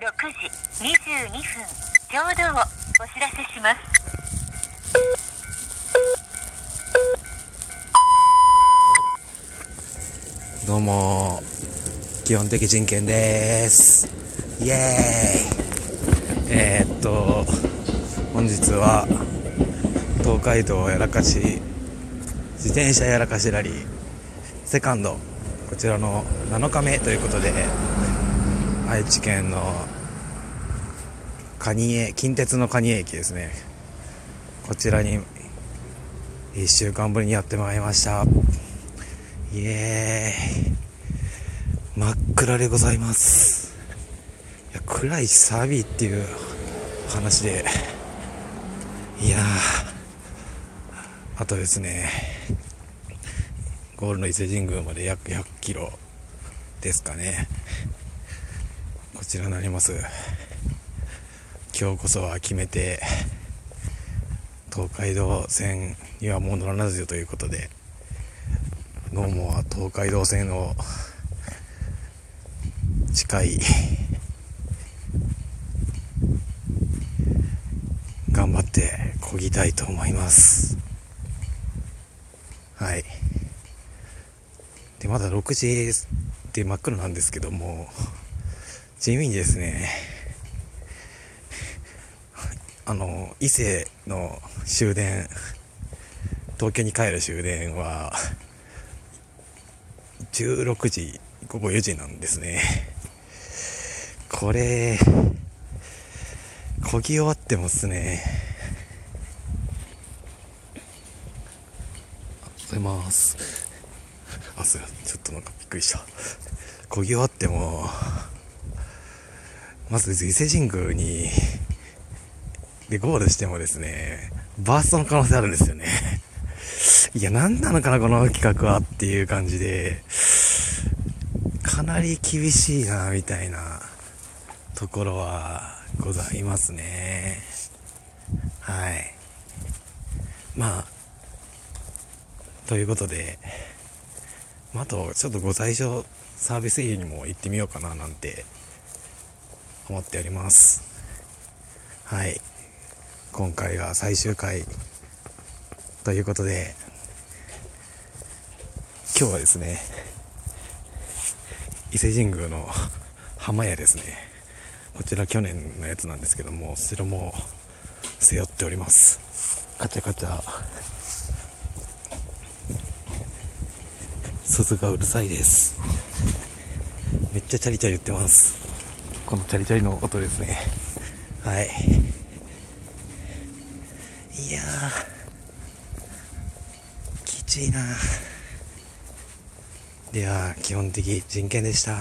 時22分ちょうどをお知らせします。どうも基本的人権です。イエーイ。えー、っと本日は東海道やらかし自転車やらかしラリーセカンドこちらの7日目ということで愛知県の蟹江近鉄の蟹江駅ですね。こちらに1週間ぶりにやってまいりました。イエーイ。真っ暗でございます。いや暗いしサビっていう話で。いやあとですね。ゴールの伊勢神宮まで約100キロですかね。こちらになります。今日こそは決めて東海道線にはもう乗らずということでどうも東海道線の近い頑張ってこぎたいと思います。はい。でまだ6時で真っ暗なんですけども地味にですね。あの伊勢の終電東京に帰る終電は16時午後4時なんですね。これこぎ終わってますね。ありがとうございます。あすいません。ちょっとなんかびっくりした。こぎ終わってもまず伊勢神宮にでゴールしてもですねバーストの可能性あるんですよね いや、何なのかな、この企画はっていう感じで、かなり厳しいな、みたいなところはございますね。はい。まあ、ということで、まあ、あと、ちょっとご最初サービスエリアにも行ってみようかな、なんて思っております。はい。今回が最終回ということで、今日はですね伊勢神宮の浜屋ですね。こちら去年のやつなんですけどもそちらも背負っております。カチャカチャ。鈴がうるさいです。めっちゃチャリチャリ言ってます。このチャリチャリの音ですね。はい。いやー。きついなでは基本的人権でした。